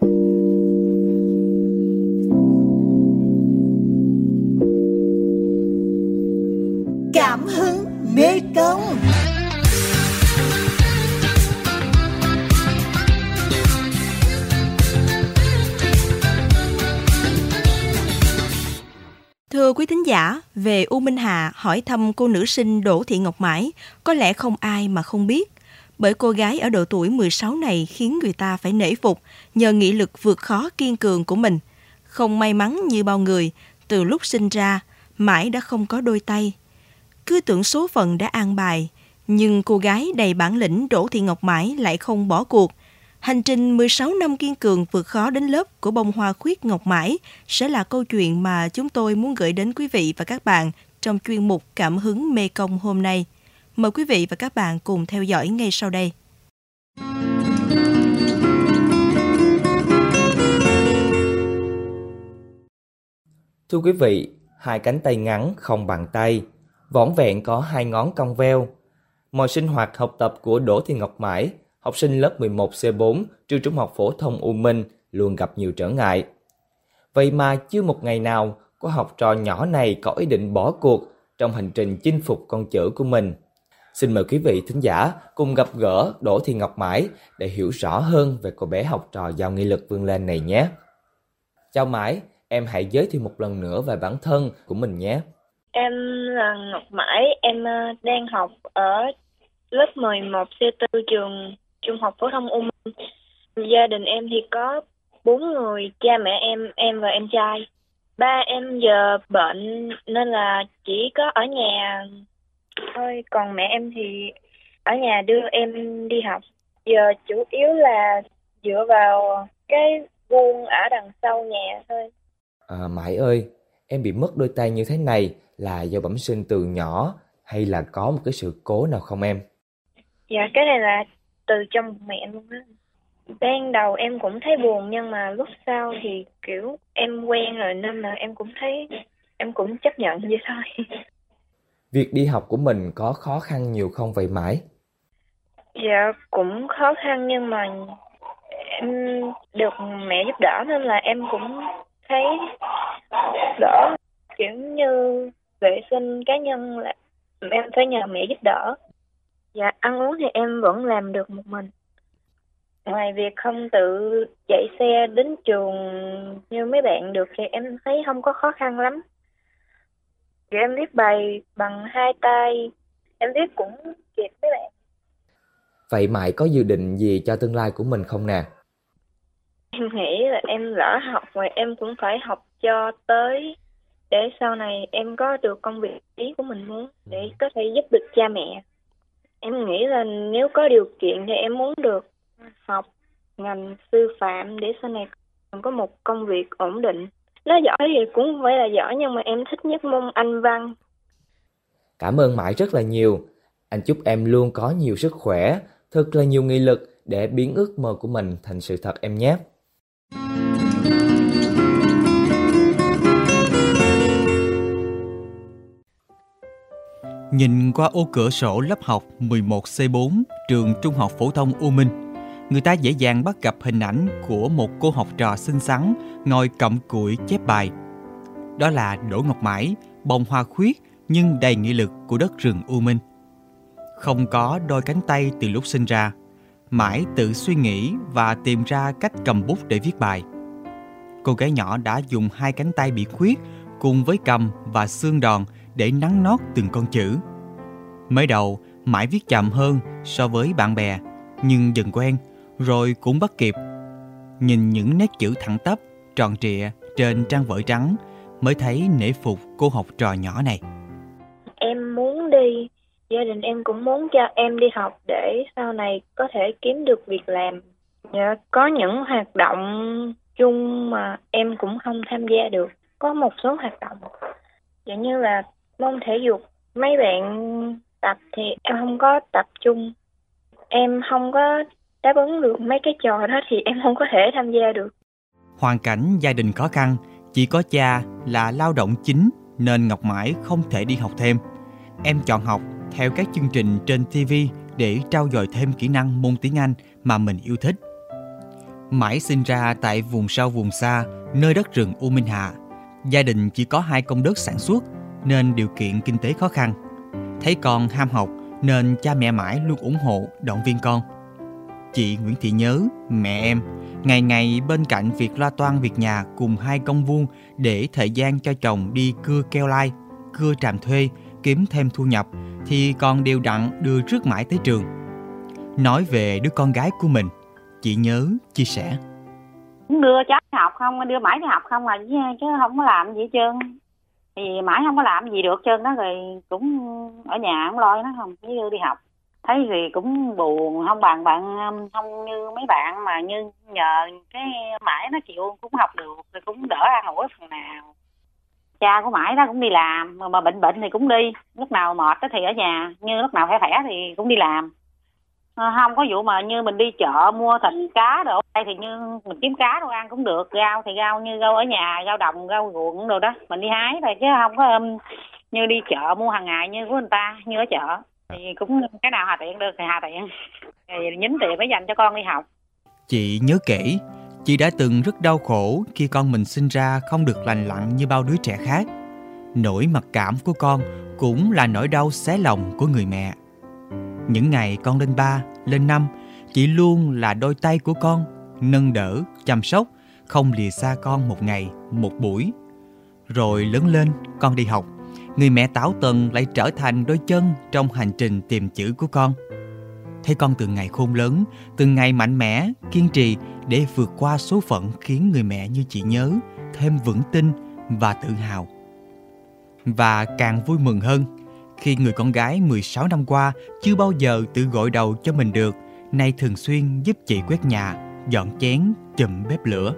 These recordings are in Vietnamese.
Cảm hứng mê công Thưa quý thính giả, về U Minh Hà hỏi thăm cô nữ sinh Đỗ Thị Ngọc Mãi, có lẽ không ai mà không biết. Bởi cô gái ở độ tuổi 16 này khiến người ta phải nể phục nhờ nghị lực vượt khó kiên cường của mình. Không may mắn như bao người, từ lúc sinh ra, Mãi đã không có đôi tay. Cứ tưởng số phận đã an bài, nhưng cô gái đầy bản lĩnh Đỗ Thị Ngọc Mãi lại không bỏ cuộc – Hành trình 16 năm kiên cường vượt khó đến lớp của bông hoa khuyết ngọc mãi sẽ là câu chuyện mà chúng tôi muốn gửi đến quý vị và các bạn trong chuyên mục Cảm hứng Mê Công hôm nay. Mời quý vị và các bạn cùng theo dõi ngay sau đây. Thưa quý vị, hai cánh tay ngắn không bằng tay, võn vẹn có hai ngón cong veo. Mọi sinh hoạt học tập của Đỗ Thị Ngọc Mãi học sinh lớp 11C4 trường trung học phổ thông U Minh luôn gặp nhiều trở ngại. Vậy mà chưa một ngày nào có học trò nhỏ này có ý định bỏ cuộc trong hành trình chinh phục con chữ của mình. Xin mời quý vị thính giả cùng gặp gỡ Đỗ Thị Ngọc Mãi để hiểu rõ hơn về cô bé học trò giàu nghị lực vươn lên này nhé. Chào Mãi, em hãy giới thiệu một lần nữa về bản thân của mình nhé. Em là Ngọc Mãi, em ờ, đang học ở lớp 11 C4 trường trung học phổ thông U Minh. Gia đình em thì có bốn người, cha mẹ em, em và em trai. Ba em giờ bệnh nên là chỉ có ở nhà thôi, còn mẹ em thì ở nhà đưa em đi học. Giờ chủ yếu là dựa vào cái vuông ở đằng sau nhà thôi. À, Mãi ơi, em bị mất đôi tay như thế này là do bẩm sinh từ nhỏ hay là có một cái sự cố nào không em? Dạ, cái này là từ trong mẹ luôn á ban đầu em cũng thấy buồn nhưng mà lúc sau thì kiểu em quen rồi nên là em cũng thấy em cũng chấp nhận vậy thôi việc đi học của mình có khó khăn nhiều không vậy mãi dạ cũng khó khăn nhưng mà em được mẹ giúp đỡ nên là em cũng thấy đỡ kiểu như vệ sinh cá nhân là em phải nhờ mẹ giúp đỡ Dạ, ăn uống thì em vẫn làm được một mình. Ngoài việc không tự chạy xe đến trường như mấy bạn được thì em thấy không có khó khăn lắm. Thì em viết bài bằng hai tay, em viết cũng kịp mấy bạn. Vậy Mại có dự định gì cho tương lai của mình không nè? Em nghĩ là em lỡ học rồi em cũng phải học cho tới để sau này em có được công việc ý của mình muốn để có thể giúp được cha mẹ. Em nghĩ là nếu có điều kiện thì em muốn được học ngành sư phạm để sau này có một công việc ổn định. Nói giỏi thì cũng không phải là giỏi nhưng mà em thích nhất môn Anh văn. Cảm ơn Mãi rất là nhiều. Anh chúc em luôn có nhiều sức khỏe, thật là nhiều nghị lực để biến ước mơ của mình thành sự thật em nhé. Nhìn qua ô cửa sổ lớp học 11C4 trường Trung học phổ thông U Minh, người ta dễ dàng bắt gặp hình ảnh của một cô học trò xinh xắn ngồi cặm cụi chép bài. Đó là Đỗ Ngọc Mãi, bông hoa khuyết nhưng đầy nghị lực của đất rừng U Minh. Không có đôi cánh tay từ lúc sinh ra, Mãi tự suy nghĩ và tìm ra cách cầm bút để viết bài. Cô gái nhỏ đã dùng hai cánh tay bị khuyết cùng với cầm và xương đòn để nắn nót từng con chữ. Mới đầu, mãi viết chậm hơn so với bạn bè, nhưng dần quen, rồi cũng bắt kịp. Nhìn những nét chữ thẳng tắp, tròn trịa trên trang vở trắng mới thấy nể phục cô học trò nhỏ này. Em muốn đi, gia đình em cũng muốn cho em đi học để sau này có thể kiếm được việc làm. Dạ, có những hoạt động chung mà em cũng không tham gia được. Có một số hoạt động, dạng như là môn thể dục mấy bạn tập thì em không có tập trung em không có đáp ứng được mấy cái trò đó thì em không có thể tham gia được hoàn cảnh gia đình khó khăn chỉ có cha là lao động chính nên ngọc mãi không thể đi học thêm em chọn học theo các chương trình trên tv để trau dồi thêm kỹ năng môn tiếng anh mà mình yêu thích Mãi sinh ra tại vùng sâu vùng xa, nơi đất rừng U Minh Hạ. Gia đình chỉ có hai công đất sản xuất nên điều kiện kinh tế khó khăn. Thấy con ham học nên cha mẹ mãi luôn ủng hộ, động viên con. Chị Nguyễn Thị Nhớ, mẹ em, ngày ngày bên cạnh việc lo toan việc nhà cùng hai công vuông để thời gian cho chồng đi cưa keo lai, cưa tràm thuê, kiếm thêm thu nhập thì còn đều đặn đưa rước mãi tới trường. Nói về đứa con gái của mình, chị Nhớ chia sẻ. Đưa cháu học không, đưa mãi đi học không mà chứ không có làm gì hết trơn thì mãi không có làm gì được trơn đó rồi cũng ở nhà không lo nó không chứ đi học thấy thì cũng buồn. Không bằng bạn um, không như mấy bạn mà như nhờ cái mãi nó chịu cũng học được thì cũng đỡ ăn ủi phần nào. Cha của mãi đó cũng đi làm mà, mà bệnh bệnh thì cũng đi. Lúc nào mệt thì ở nhà như lúc nào khỏe khỏe thì cũng đi làm. Ờ, không có vụ mà như mình đi chợ mua thịt cá đồ đây thì như mình kiếm cá đồ ăn cũng được. Rau thì rau như rau ở nhà rau đồng rau ruộng đồ đó. Mình đi hái thôi chứ không có um, như đi chợ mua hàng ngày như của người ta như ở chợ thì cũng cái nào hà tiện được thì hà tiện. Thì nhín tiền mới dành cho con đi học. Chị nhớ kể chị đã từng rất đau khổ khi con mình sinh ra không được lành lặn như bao đứa trẻ khác. Nỗi mặc cảm của con cũng là nỗi đau xé lòng của người mẹ. Những ngày con lên ba, lên năm, chị luôn là đôi tay của con, nâng đỡ, chăm sóc, không lìa xa con một ngày, một buổi. Rồi lớn lên, con đi học, người mẹ táo tần lại trở thành đôi chân trong hành trình tìm chữ của con. Thấy con từng ngày khôn lớn, từng ngày mạnh mẽ, kiên trì để vượt qua số phận khiến người mẹ như chị nhớ thêm vững tin và tự hào. Và càng vui mừng hơn khi người con gái 16 năm qua chưa bao giờ tự gội đầu cho mình được, nay thường xuyên giúp chị quét nhà, dọn chén, chùm bếp lửa.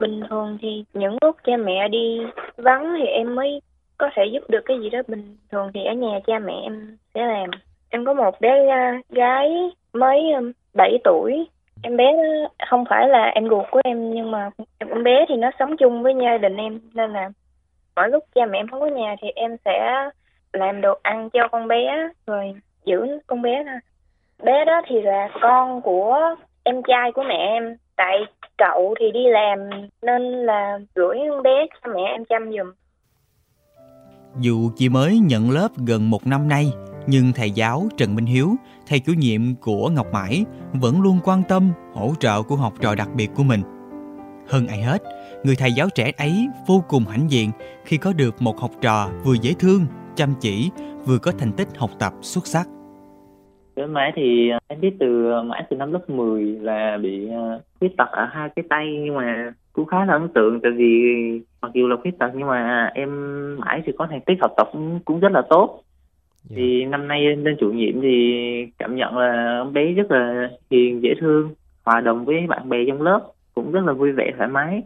Bình thường thì những lúc cha mẹ đi vắng thì em mới có thể giúp được cái gì đó bình thường thì ở nhà cha mẹ em sẽ làm. Em có một bé à, gái mới um, 7 tuổi. Em bé không phải là em ruột của em nhưng mà em bé thì nó sống chung với gia đình em nên là mỗi lúc cha mẹ em không có nhà thì em sẽ làm đồ ăn cho con bé rồi giữ con bé thôi bé đó thì là con của em trai của mẹ em tại cậu thì đi làm nên là gửi con bé cho mẹ em chăm giùm dù chỉ mới nhận lớp gần một năm nay nhưng thầy giáo Trần Minh Hiếu, thầy chủ nhiệm của Ngọc Mãi vẫn luôn quan tâm, hỗ trợ của học trò đặc biệt của mình. Hơn ai hết, người thầy giáo trẻ ấy vô cùng hãnh diện khi có được một học trò vừa dễ thương chăm chỉ, vừa có thành tích học tập xuất sắc. Với Mãi thì em biết từ Mãi từ năm lớp 10 là bị ờ, khuyết tật ở hai cái tay nhưng mà cũng khá là ấn tượng tại vì mặc dù là khuyết tật nhưng mà em Mãi thì có thành tích học tập cũng, cũng rất là tốt. Yeah. Dạ. Thì năm nay lên chủ nhiệm thì cảm nhận là ông bé rất là hiền, dễ thương, hòa đồng với bạn bè trong lớp, cũng rất là vui vẻ, thoải mái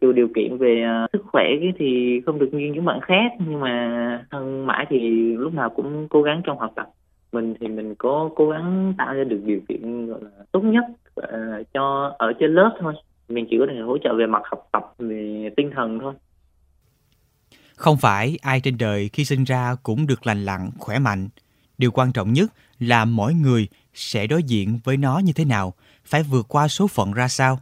dù điều kiện về uh, sức khỏe thì không được như những bạn khác nhưng mà thân mãi thì lúc nào cũng cố gắng trong học tập mình thì mình có cố gắng tạo ra được điều kiện gọi là tốt nhất uh, cho ở trên lớp thôi mình chỉ có thể hỗ trợ về mặt học tập về tinh thần thôi. Không phải ai trên đời khi sinh ra cũng được lành lặn khỏe mạnh. Điều quan trọng nhất là mỗi người sẽ đối diện với nó như thế nào phải vượt qua số phận ra sao.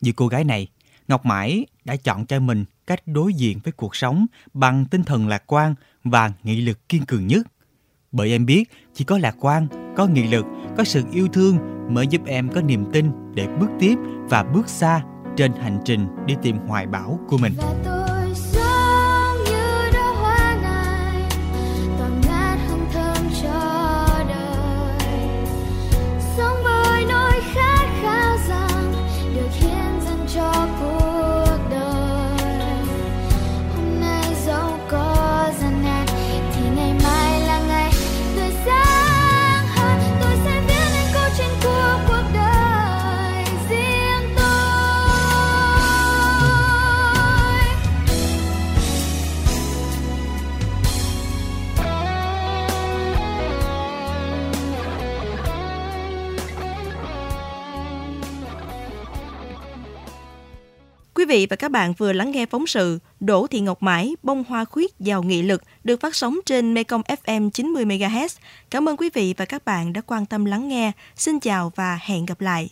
Như cô gái này Ngọc Mãi đã chọn cho mình cách đối diện với cuộc sống bằng tinh thần lạc quan và nghị lực kiên cường nhất. Bởi em biết chỉ có lạc quan, có nghị lực, có sự yêu thương mới giúp em có niềm tin để bước tiếp và bước xa trên hành trình đi tìm hoài bão của mình. Quý vị và các bạn vừa lắng nghe phóng sự Đỗ Thị Ngọc Mãi, bông hoa khuyết giàu nghị lực được phát sóng trên Mekong FM 90 MHz. Cảm ơn quý vị và các bạn đã quan tâm lắng nghe. Xin chào và hẹn gặp lại.